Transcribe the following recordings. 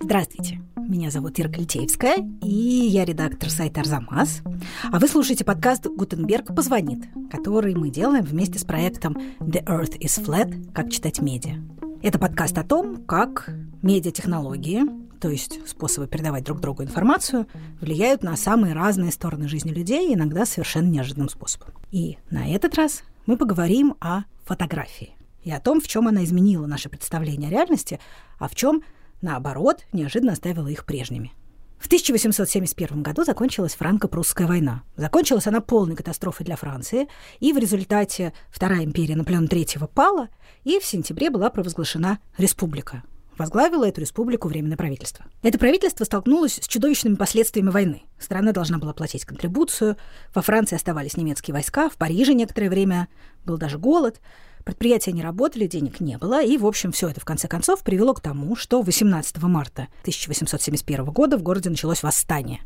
Здравствуйте. Меня зовут Ира Клетеевская, и я редактор сайта «Арзамас». А вы слушаете подкаст «Гутенберг позвонит», который мы делаем вместе с проектом «The Earth is Flat. Как читать медиа». Это подкаст о том, как медиатехнологии, то есть способы передавать друг другу информацию, влияют на самые разные стороны жизни людей, иногда совершенно неожиданным способом. И на этот раз мы поговорим о фотографии и о том, в чем она изменила наше представление о реальности, а в чем – наоборот, неожиданно оставила их прежними. В 1871 году закончилась франко-прусская война. Закончилась она полной катастрофой для Франции, и в результате Вторая империя Наполеона III пала, и в сентябре была провозглашена республика. Возглавило эту республику Временное правительство. Это правительство столкнулось с чудовищными последствиями войны. Страна должна была платить контрибуцию, во Франции оставались немецкие войска, в Париже некоторое время был даже голод – Предприятия не работали, денег не было, и, в общем, все это в конце концов привело к тому, что 18 марта 1871 года в городе началось восстание,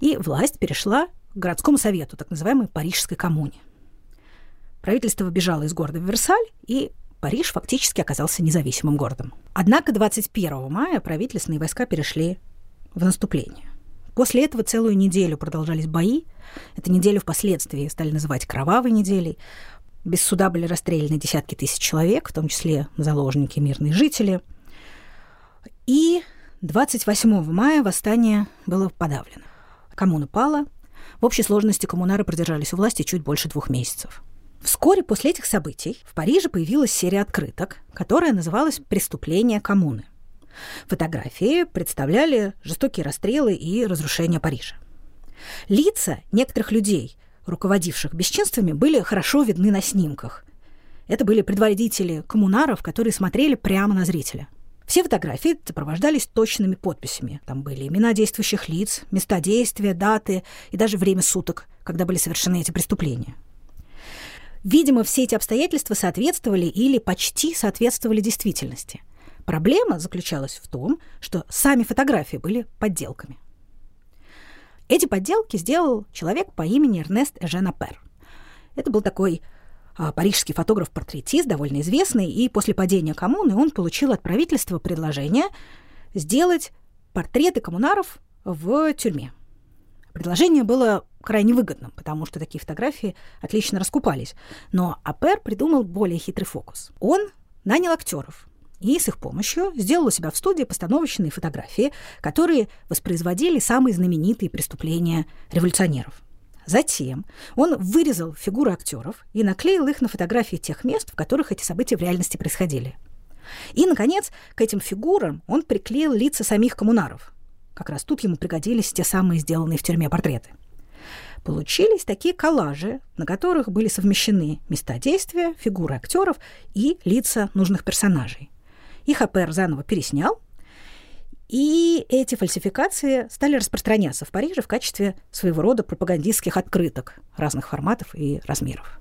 и власть перешла к городскому совету, так называемой Парижской коммуне. Правительство бежало из города в Версаль, и Париж фактически оказался независимым городом. Однако 21 мая правительственные войска перешли в наступление. После этого целую неделю продолжались бои. Эту неделю впоследствии стали называть кровавой неделей. Без суда были расстреляны десятки тысяч человек, в том числе заложники, мирные жители. И 28 мая восстание было подавлено. Коммуна пала. В общей сложности коммунары продержались у власти чуть больше двух месяцев. Вскоре после этих событий в Париже появилась серия открыток, которая называлась «Преступление коммуны». Фотографии представляли жестокие расстрелы и разрушения Парижа. Лица некоторых людей, руководивших бесчинствами, были хорошо видны на снимках. Это были предводители коммунаров, которые смотрели прямо на зрителя. Все фотографии сопровождались точными подписями. Там были имена действующих лиц, места действия, даты и даже время суток, когда были совершены эти преступления. Видимо, все эти обстоятельства соответствовали или почти соответствовали действительности. Проблема заключалась в том, что сами фотографии были подделками. Эти подделки сделал человек по имени Эрнест Эжен Апер. Это был такой а, парижский фотограф-портретист, довольно известный, и после падения коммуны он получил от правительства предложение сделать портреты коммунаров в тюрьме. Предложение было крайне выгодным, потому что такие фотографии отлично раскупались. Но Апер придумал более хитрый фокус. Он нанял актеров, и с их помощью сделал у себя в студии постановочные фотографии, которые воспроизводили самые знаменитые преступления революционеров. Затем он вырезал фигуры актеров и наклеил их на фотографии тех мест, в которых эти события в реальности происходили. И, наконец, к этим фигурам он приклеил лица самих коммунаров. Как раз тут ему пригодились те самые сделанные в тюрьме портреты. Получились такие коллажи, на которых были совмещены места действия, фигуры актеров и лица нужных персонажей. Их АПР заново переснял, и эти фальсификации стали распространяться в Париже в качестве своего рода пропагандистских открыток разных форматов и размеров.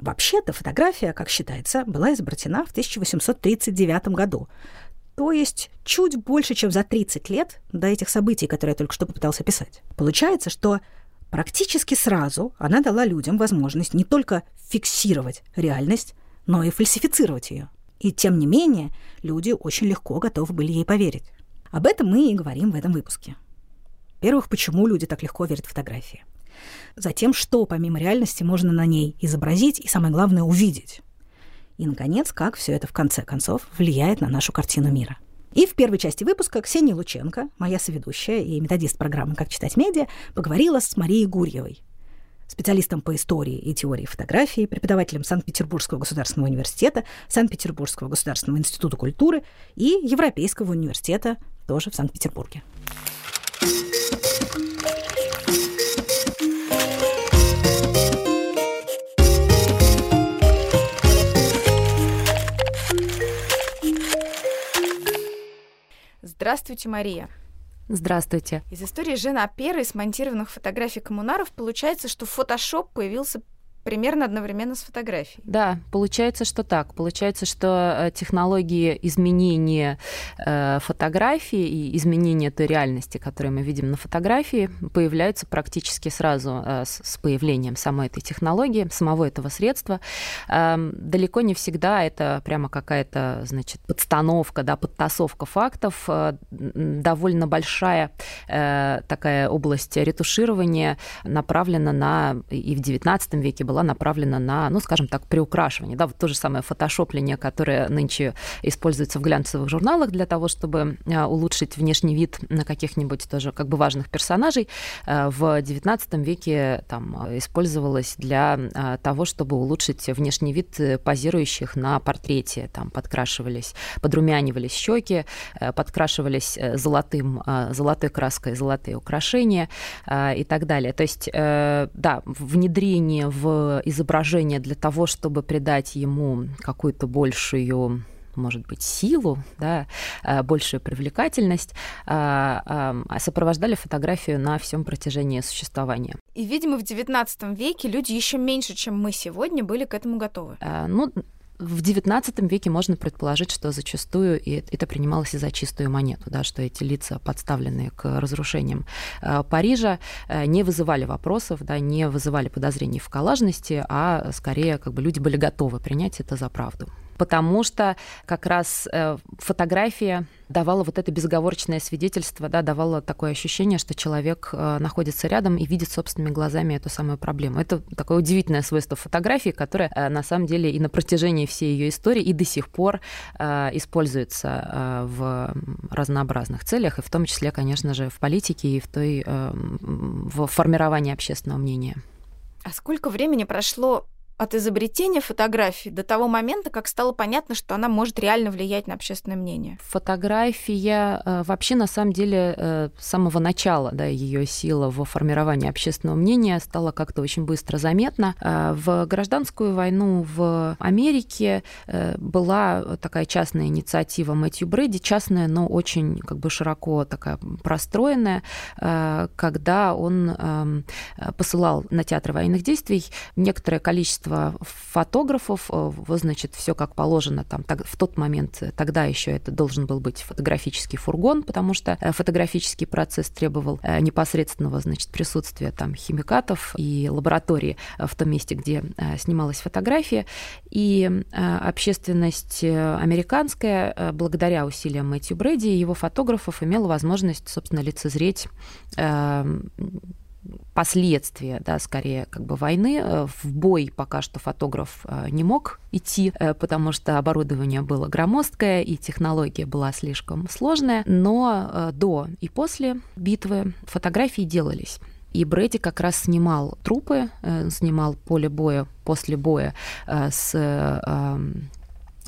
Вообще-то фотография, как считается, была изобретена в 1839 году, то есть чуть больше, чем за 30 лет до этих событий, которые я только что попытался описать. Получается, что практически сразу она дала людям возможность не только фиксировать реальность, но и фальсифицировать ее. И тем не менее, люди очень легко готовы были ей поверить. Об этом мы и говорим в этом выпуске. Во-первых, почему люди так легко верят в фотографии. Затем, что помимо реальности можно на ней изобразить и, самое главное, увидеть. И, наконец, как все это в конце концов влияет на нашу картину мира. И в первой части выпуска Ксения Лученко, моя соведущая и методист программы «Как читать медиа», поговорила с Марией Гурьевой, специалистом по истории и теории фотографии, преподавателем Санкт-Петербургского государственного университета, Санкт-Петербургского государственного института культуры и Европейского университета тоже в Санкт-Петербурге. Здравствуйте, Мария. Здравствуйте. Из истории Жена Пера и смонтированных фотографий коммунаров получается, что фотошоп появился примерно одновременно с фотографией. Да, получается, что так. Получается, что э, технологии изменения э, фотографии и изменения той реальности, которую мы видим на фотографии, появляются практически сразу э, с появлением самой этой технологии, самого этого средства. Эм, далеко не всегда это прямо какая-то, значит, подстановка, да, подтасовка фактов. Довольно большая такая область ретуширования направлена на, и в XIX веке была направлена на, ну, скажем так, приукрашивание. Да, вот то же самое фотошопление, которое нынче используется в глянцевых журналах для того, чтобы а, улучшить внешний вид на каких-нибудь тоже как бы важных персонажей, а, в XIX веке там использовалось для того, чтобы улучшить внешний вид позирующих на портрете. Там подкрашивались, подрумянивались щеки, подкрашивались э, золотым, золотой краской золотые украшения и так далее. То есть, э, да, внедрение в изображение для того, чтобы придать ему какую-то большую может быть, силу, да, э, большую привлекательность, а, сопровождали фотографию на всем протяжении существования. И, видимо, в XIX веке люди еще меньше, чем мы сегодня, были к этому готовы. Ну, в XIX веке можно предположить, что зачастую это принималось и за чистую монету, да, что эти лица, подставленные к разрушениям э, Парижа, э, не вызывали вопросов, да, не вызывали подозрений в коллажности, а скорее как бы люди были готовы принять это за правду потому что как раз э, фотография давала вот это безоговорочное свидетельство, да, давала такое ощущение, что человек э, находится рядом и видит собственными глазами эту самую проблему. Это такое удивительное свойство фотографии, которое э, на самом деле и на протяжении всей ее истории и до сих пор используется в разнообразных целях, и в том числе, конечно же, в политике и в той в формировании общественного мнения. А сколько времени прошло от изобретения фотографии до того момента, как стало понятно, что она может реально влиять на общественное мнение? Фотография э, вообще на самом деле э, с самого начала, да, ее сила в формировании общественного мнения стала как-то очень быстро заметна. Э, в гражданскую войну в Америке была такая частная инициатива Мэтью Брэди, частная, но очень как бы широко такая простроенная, когда он эм, посылал на театр военных действий некоторое количество количество фотографов, э, значит, все как положено там. Так, в тот момент э, тогда еще это должен был быть фотографический фургон, потому что э, фотографический процесс требовал непосредственного, значит, присутствия там химикатов и лаборатории в том месте, где снималась фотография. И общественность американская, благодаря усилиям Мэтью Брэди и его фотографов, имела возможность, собственно, лицезреть последствия, да, скорее, как бы войны. Э, в бой пока что фотограф э, не мог идти, э, потому что оборудование было громоздкое и технология была слишком сложная, но до и после битвы фотографии делались. И Брэди как раз снимал трупы, снимал поле боя после боя с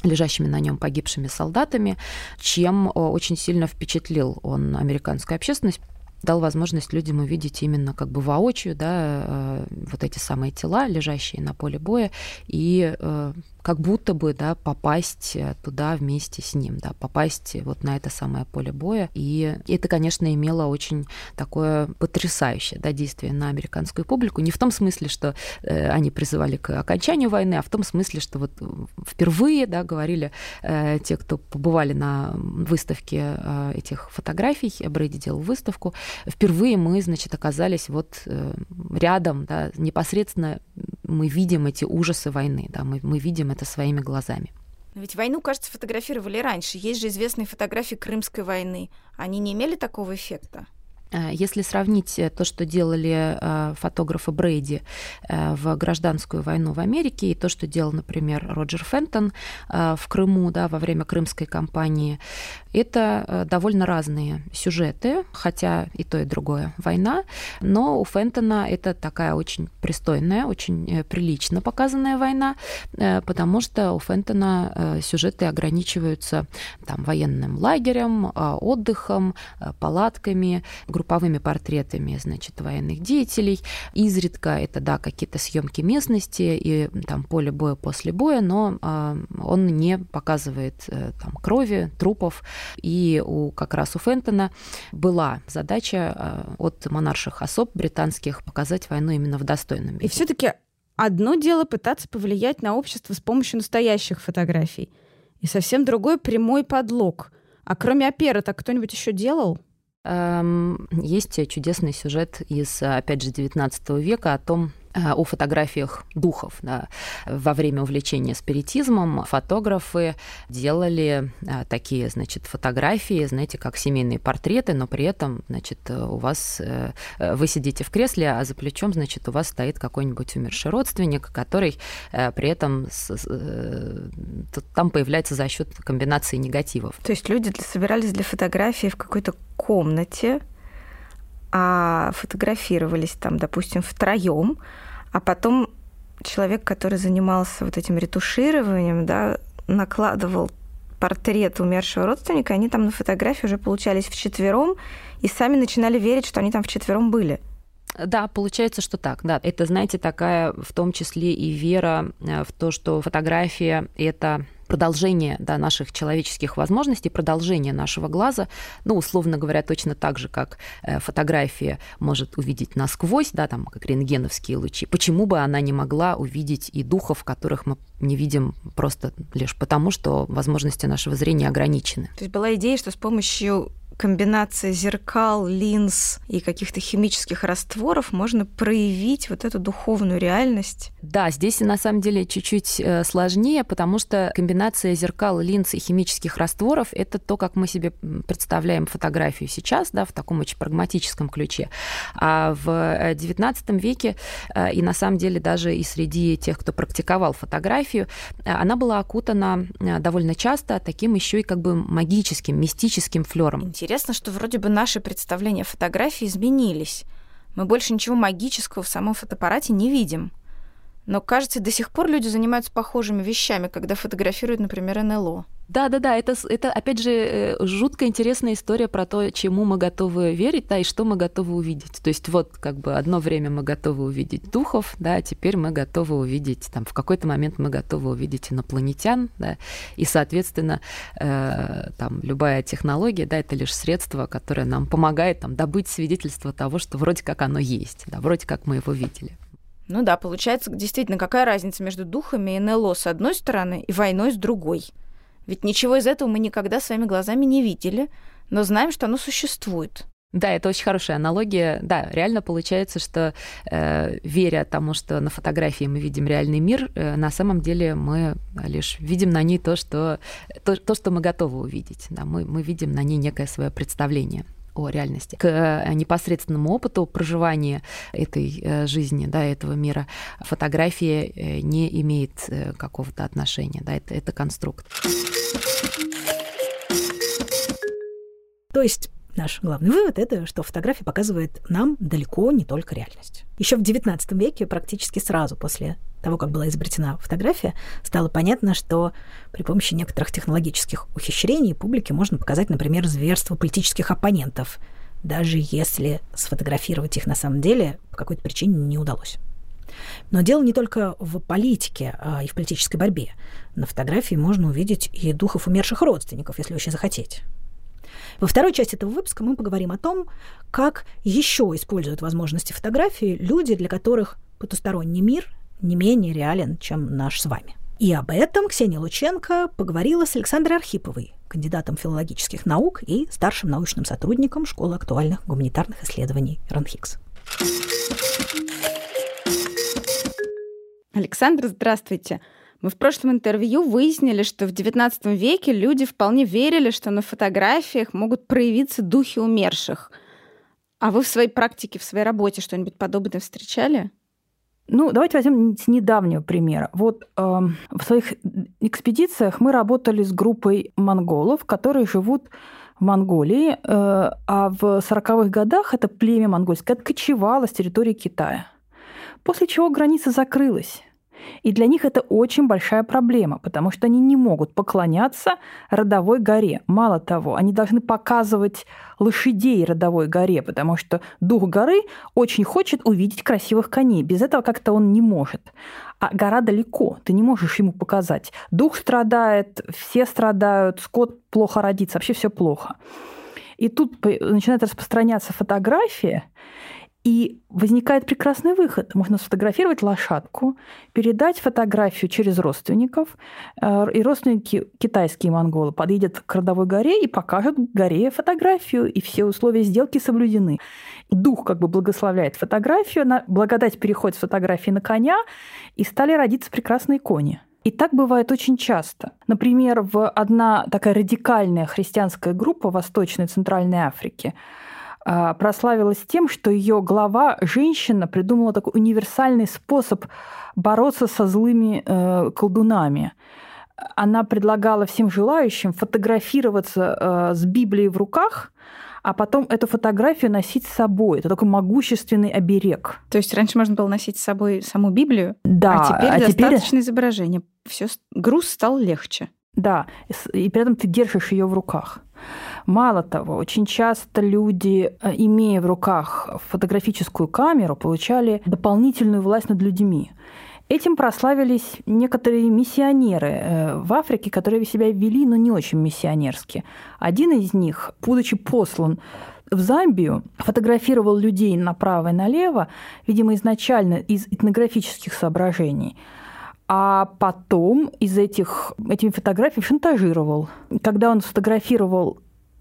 лежащими на нем погибшими солдатами, чем очень сильно впечатлил он американскую общественность, дал возможность людям увидеть именно как бы воочию, да, э, вот эти самые тела, лежащие на поле боя, и э, как будто бы, да, попасть э, туда вместе с ним, да, попасть вот на это самое поле боя. И это, конечно, имело очень такое потрясающее, да, действие на американскую публику. Не в том смысле, что э, они призывали к окончанию войны, а в том смысле, что вот впервые, да, говорили э, те, кто побывали на выставке э, этих фотографий, Брейди делал выставку, впервые мы, значит, оказались вот э, рядом, да, непосредственно мы видим эти ужасы войны, да, мы, мы видим это своими глазами. Но ведь войну, кажется, фотографировали раньше. Есть же известные фотографии Крымской войны. Они не имели такого эффекта? Э, если сравнить э, то, что делали э, фотографы Брейди в гражданскую войну в Америке, и то, что делал, например, Роджер Фентон в Крыму да, во время крымской кампании, это довольно разные сюжеты, хотя и то, и другое война, но у Фентона это такая очень пристойная, очень прилично показанная война, потому что у Фентона сюжеты ограничиваются там, военным лагерем, отдыхом, палатками, групповыми портретами, значит, военных деятелей. Изредка это, да, какие-то съемки местности и там поле боя после боя, но э, он не показывает э, там крови, трупов. И у, как раз у Фентона была задача э, от монарших особ британских показать войну именно в достойном виде. И все-таки Одно дело пытаться повлиять на общество с помощью настоящих фотографий, и совсем другой прямой подлог. А кроме оперы, так кто-нибудь еще делал? Эм, есть чудесный сюжет из, опять же, XIX века о том, о фотографиях духов. Да. Во время увлечения спиритизмом фотографы делали э, такие, значит, фотографии, знаете, как семейные портреты, но при этом, значит, у вас э, вы сидите в кресле, а за плечом, значит, у вас стоит какой-нибудь умерший родственник, который при этом там появляется за счет комбинации негативов. То есть люди собирались для фотографии в какой-то комнате, а фотографировались там, допустим, втроем, а потом человек, который занимался вот этим ретушированием, да, накладывал портрет умершего родственника, они там на фотографии уже получались вчетвером и сами начинали верить, что они там вчетвером были. Да, получается, что так. Да, это, знаете, такая в том числе и вера э, в то, что фотография это продолжение да, наших человеческих возможностей, продолжение нашего глаза, ну, условно говоря, точно так же, как э, фотография может увидеть насквозь, да, там, как рентгеновские лучи, почему бы она не могла увидеть и духов, которых мы не видим просто лишь потому, что возможности нашего зрения ограничены. То есть была идея, что с помощью комбинации зеркал, линз и каких-то химических растворов можно проявить вот эту духовную реальность. Да, здесь на самом деле чуть-чуть э, сложнее, потому что комбинация зеркал, линз и химических растворов — это то, как мы себе представляем фотографию сейчас, да, в таком очень прагматическом ключе. А в XIX э, веке э, и на самом деле даже и среди тех, кто практиковал фотографию, она была окутана довольно часто таким еще и как бы магическим, мистическим флером. Интересно интересно, что вроде бы наши представления о фотографии изменились. Мы больше ничего магического в самом фотоаппарате не видим. Но, кажется, до сих пор люди занимаются похожими вещами, когда фотографируют, например, НЛО. Да, да, да, это, это опять же э, жутко интересная история про то, чему мы готовы верить, да, и что мы готовы увидеть. То есть вот как бы одно время мы готовы увидеть духов, да, а теперь мы готовы увидеть, там, в какой-то момент мы готовы увидеть инопланетян, да, и, соответственно, э, там, любая технология, да, это лишь средство, которое нам помогает там добыть свидетельство того, что вроде как оно есть, да, вроде как мы его видели. Ну да, получается, действительно, какая разница между духами и НЛО с одной стороны и войной с другой? Ведь ничего из этого мы никогда своими глазами не видели, но знаем, что оно существует. Да, это очень хорошая аналогия. Да, реально получается, что э, веря тому, что на фотографии мы видим реальный мир, э, на самом деле мы лишь видим на ней то, что, то, то, что мы готовы увидеть. Да, мы, мы видим на ней некое свое представление о реальности, к э, непосредственному опыту проживания этой э, жизни, да, этого мира, фотография э, не имеет какого-то отношения, да, это, это конструкт. То есть Наш главный вывод – это, что фотография показывает нам далеко не только реальность. Еще в XIX веке, практически сразу после того, как была изобретена фотография, стало понятно, что при помощи некоторых технологических ухищрений публике можно показать, например, зверство политических оппонентов, даже если сфотографировать их на самом деле по какой-то причине не удалось. Но дело не только в политике а и в политической борьбе. На фотографии можно увидеть и духов умерших родственников, если очень захотеть. Во второй части этого выпуска мы поговорим о том, как еще используют возможности фотографии люди, для которых потусторонний мир не менее реален, чем наш с вами. И об этом Ксения Лученко поговорила с Александрой Архиповой, кандидатом филологических наук и старшим научным сотрудником Школы актуальных гуманитарных исследований РАНХИКС. Александра, здравствуйте. Мы в прошлом интервью выяснили, что в XIX веке люди вполне верили, что на фотографиях могут проявиться духи умерших. А вы в своей практике, в своей работе что-нибудь подобное встречали? Ну, давайте возьмем с недавнего примера. Вот э, в своих экспедициях мы работали с группой монголов, которые живут в Монголии, э, а в 40-х годах это племя монгольское откочевало с территории Китая. После чего граница закрылась. И для них это очень большая проблема, потому что они не могут поклоняться родовой горе. Мало того, они должны показывать лошадей родовой горе, потому что дух горы очень хочет увидеть красивых коней. Без этого как-то он не может. А гора далеко, ты не можешь ему показать. Дух страдает, все страдают, скот плохо родится, вообще все плохо. И тут начинает распространяться фотография, И возникает прекрасный выход. Можно сфотографировать лошадку, передать фотографию через родственников, э, и родственники, китайские монголы, подъедут к родовой горе и покажут горе фотографию, и все условия сделки соблюдены. Дух как бы благословляет фотографию, благодать переходит с фотографии на коня, и стали родиться прекрасные кони. И так бывает очень часто. Например, в одна такая радикальная христианская группа Восточной и Центральной Африки – прославилась тем, что ее глава, женщина, придумала такой универсальный способ бороться со злыми э, колдунами. Она предлагала всем желающим фотографироваться э, с Библией в руках, а потом эту фотографию носить с собой. Это такой могущественный оберег. То есть раньше можно было носить с собой саму Библию, да, а теперь а достаточно теперь... изображения. Все груз стал легче. Да, и при этом ты держишь ее в руках. Мало того, очень часто люди, э, имея в руках фотографическую камеру, получали дополнительную власть над людьми. Этим прославились некоторые миссионеры э, в Африке, которые себя вели, но не очень миссионерски. Один из них, будучи послан в Замбию, фотографировал людей направо и налево, видимо, изначально из этнографических соображений – а потом из этих, этими фотографий шантажировал. Когда он сфотографировал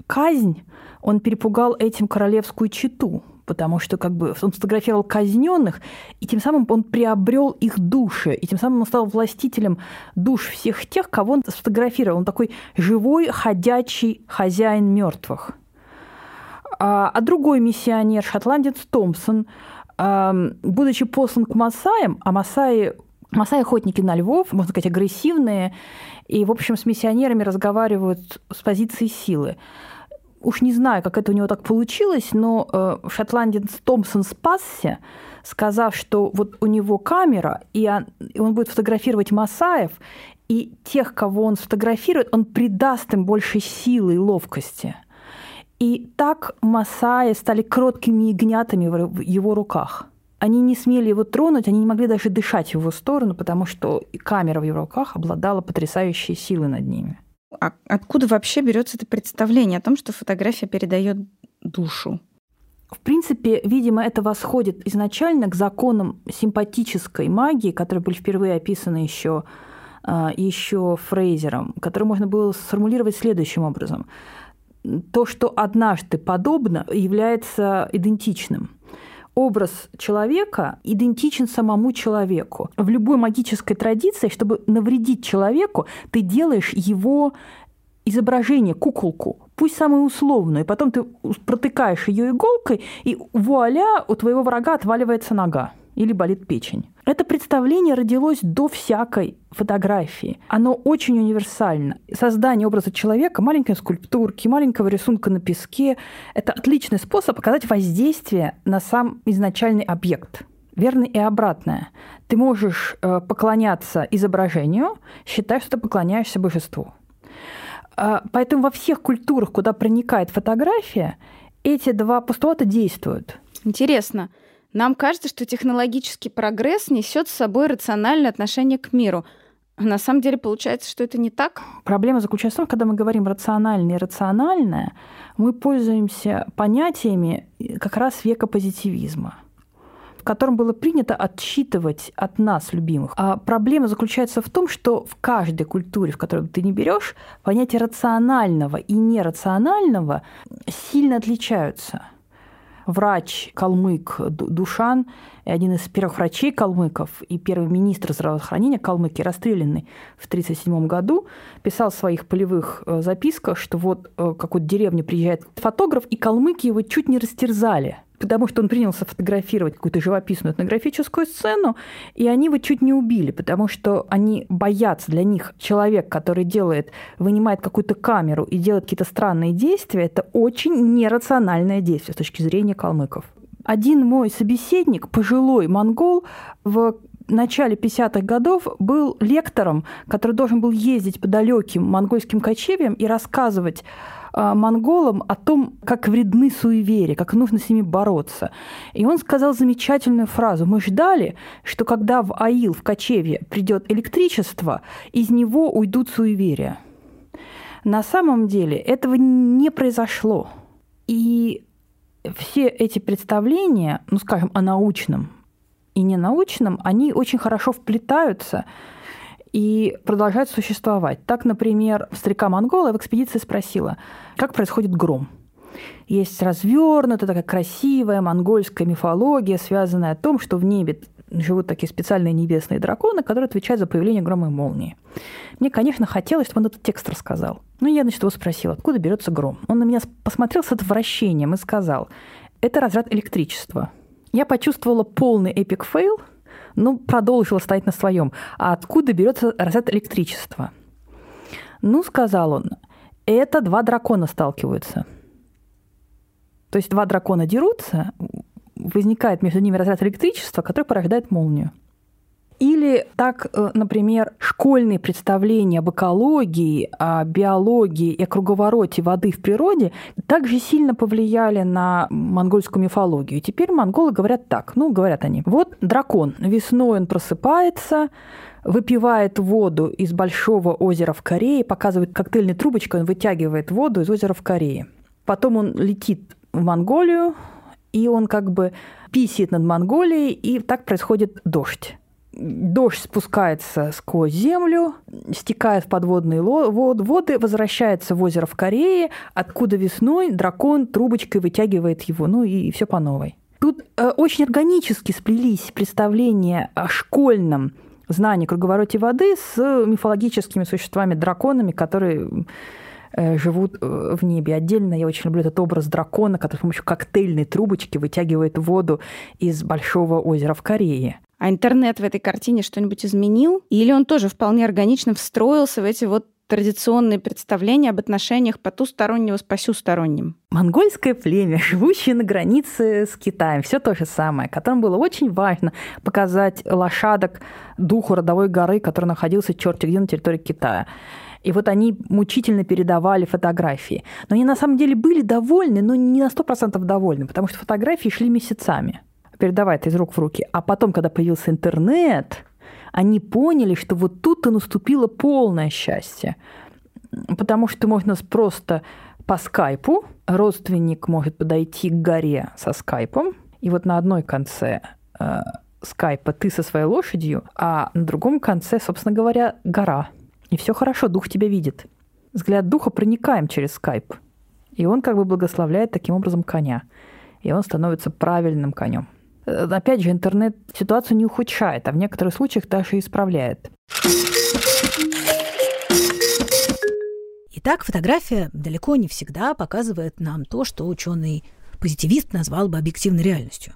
казнь, он перепугал этим королевскую читу, потому что как бы он сфотографировал казненных, и тем самым он приобрел их души, и тем самым он стал властителем душ всех тех, кого он сфотографировал. Он такой живой, ходячий хозяин мертвых. А, а другой миссионер, шотландец Томпсон, будучи послан к Масаям, а Масаи Масаи охотники на львов, можно сказать, агрессивные, и, в общем, с миссионерами разговаривают с позиции силы. Уж не знаю, как это у него так получилось, но э, шотландец Томпсон спасся, сказав, что вот у него камера, и он, и он будет фотографировать Масаев, и тех, кого он сфотографирует, он придаст им больше силы и ловкости. И так Масаи стали кроткими ягнятами в его руках – они не смели его тронуть, они не могли даже дышать в его сторону, потому что камера в его руках обладала потрясающей силой над ними. А откуда вообще берется это представление о том, что фотография передает душу? В принципе, видимо, это восходит изначально к законам симпатической магии, которые были впервые описаны еще, а, еще Фрейзером, которые можно было сформулировать следующим образом. То, что однажды подобно, является идентичным – образ человека идентичен самому человеку. В любой магической традиции, чтобы навредить человеку, ты делаешь его изображение, куколку, пусть самую условную, и потом ты протыкаешь ее иголкой, и вуаля, у твоего врага отваливается нога или болит печень. Это представление родилось до всякой фотографии. Оно очень универсально. Создание образа человека, маленькой скульптурки, маленького рисунка на песке – это отличный способ показать воздействие на сам изначальный объект. Верно и обратное. Ты можешь э, поклоняться изображению, считая, что ты поклоняешься божеству. А, поэтому во всех культурах, куда проникает фотография, эти два постулата действуют. Интересно. Нам кажется, что технологический прогресс несет с собой рациональное отношение к миру. На самом деле получается, что это не так? Проблема заключается в том, когда мы говорим рациональное и рациональное, мы пользуемся понятиями как раз века позитивизма в котором было принято отсчитывать от нас, любимых. А проблема заключается в том, что в каждой культуре, в которой ты не берешь, понятия рационального и нерационального сильно отличаются врач калмык Душан, один из первых врачей калмыков и первый министр здравоохранения Калмыки, расстрелянный в 1937 году, писал в своих полевых э, записках, что вот э, какой-то деревне приезжает фотограф, и калмыки его чуть не растерзали – потому что он принялся фотографировать какую-то живописную этнографическую сцену, и они его чуть не убили, потому что они боятся, для них человек, который делает, вынимает какую-то камеру и делает какие-то странные действия, это очень нерациональное действие с точки зрения калмыков. Один мой собеседник, пожилой монгол, в начале 50-х годов был лектором, который должен был ездить по далеким монгольским кочевьям и рассказывать монголам о том, как вредны суеверия, как нужно с ними бороться. И он сказал замечательную фразу. Мы ждали, что когда в Аил, в кочевье, придет электричество, из него уйдут суеверия. На самом деле этого не произошло. И все эти представления, ну, скажем, о научном и ненаучном, они очень хорошо вплетаются и продолжают существовать. Так, например, старика Монгола в экспедиции спросила, как происходит гром. Есть развернутая, такая красивая монгольская мифология, связанная о том, что в небе живут такие специальные небесные драконы, которые отвечают за появление грома и молнии. Мне, конечно, хотелось, чтобы он этот текст рассказал. Но я, значит, его спросила, откуда берется гром. Он на меня посмотрел с отвращением и сказал, это разряд электричества. Я почувствовала полный epic fail, но продолжила стоять на своем. А откуда берется разряд электричества? Ну, сказал он, это два дракона сталкиваются. То есть два дракона дерутся, возникает между ними разряд электричества, который порождает молнию. Или так, э, например, школьные представления об экологии, о биологии и о круговороте воды в природе также сильно повлияли на монгольскую мифологию. теперь монголы говорят так, ну, говорят они, вот дракон, весной он просыпается, выпивает воду из большого озера в Корее, показывает коктейльной трубочкой, он вытягивает воду из озера в Корее. Потом он летит в Монголию, и он как бы писит над Монголией, и так происходит дождь. Дождь спускается сквозь землю, стекает в подводные воды, возвращается в озеро в Корее, откуда весной дракон трубочкой вытягивает его, ну и все по новой. Тут э, очень органически сплелись представления о школьном знании круговороте воды с мифологическими существами-драконами, которые Э, живут э, в небе. Отдельно я очень люблю этот образ дракона, который с помощью коктейльной трубочки вытягивает воду из большого озера в Корее. А интернет в этой картине что-нибудь изменил? Или он тоже вполне органично встроился в эти вот традиционные представления об отношениях потустороннего с посюсторонним. Монгольское племя, живущее на границе с Китаем, все то же самое, которым было очень важно показать лошадок духу родовой горы, который находился черти где на территории Китая. И вот они мучительно передавали фотографии. Но они на самом деле были довольны, но не на 100% довольны, потому что фотографии шли месяцами. Передавая это из рук в руки. А потом, когда появился интернет, они поняли, что вот тут-то наступило полное счастье. Потому что можно просто по скайпу, родственник может подойти к горе со скайпом, и вот на одной конце э, скайпа ты со своей лошадью, а на другом конце, собственно говоря, гора – и все хорошо, дух тебя видит. Взгляд духа проникаем через скайп. И он как бы благословляет таким образом коня. И он становится правильным конем. Э, опять же, интернет ситуацию не ухудшает, а в некоторых случаях даже исправляет. Итак, фотография далеко не всегда показывает нам то, что ученый позитивист назвал бы объективной реальностью.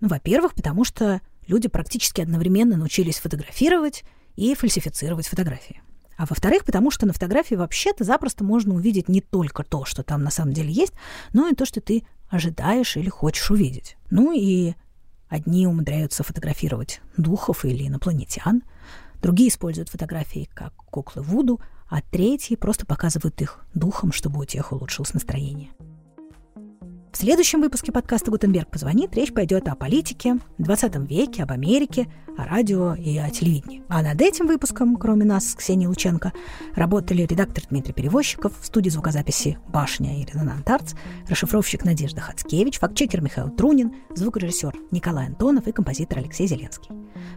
Ну, во-первых, потому что люди практически одновременно научились фотографировать и фальсифицировать фотографии. А во-вторых, потому что на фотографии вообще-то запросто можно увидеть не только то, что там на самом деле есть, но и то, что ты ожидаешь или хочешь увидеть. Ну и одни умудряются фотографировать духов или инопланетян, другие используют фотографии как куклы Вуду, а третьи просто показывают их духом, чтобы у тех улучшилось настроение. В следующем выпуске подкаста «Гутенберг позвонит» речь пойдет о политике, 20 веке, об Америке, о радио и о телевидении. А над этим выпуском, кроме нас с Ксенией Лученко, работали редактор Дмитрий Перевозчиков, в студии звукозаписи «Башня» и «Резонант Артс», расшифровщик Надежда Хацкевич, фактчекер Михаил Трунин, звукорежиссер Николай Антонов и композитор Алексей Зеленский.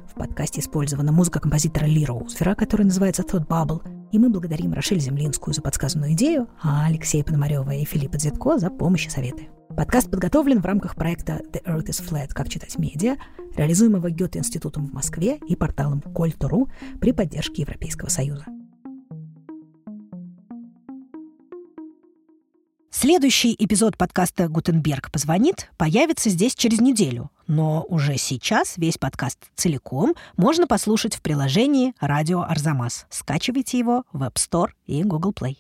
В подкасте использована музыка композитора Ли Роузфера, которая называется «Thought Bubble», и мы благодарим Рошель Землинскую за подсказанную идею, а Алексея Пономарева и Филиппа Дзитко за помощь и советы. Подкаст подготовлен в рамках проекта «The Earth is Flat. Как читать медиа», реализуемого Гёте-институтом в Москве и порталом Кольтуру при поддержке Европейского Союза. Следующий эпизод подкаста «Гутенберг позвонит» появится здесь через неделю, но уже сейчас весь подкаст целиком можно послушать в приложении «Радио Арзамас». Скачивайте его в App Store и Google Play.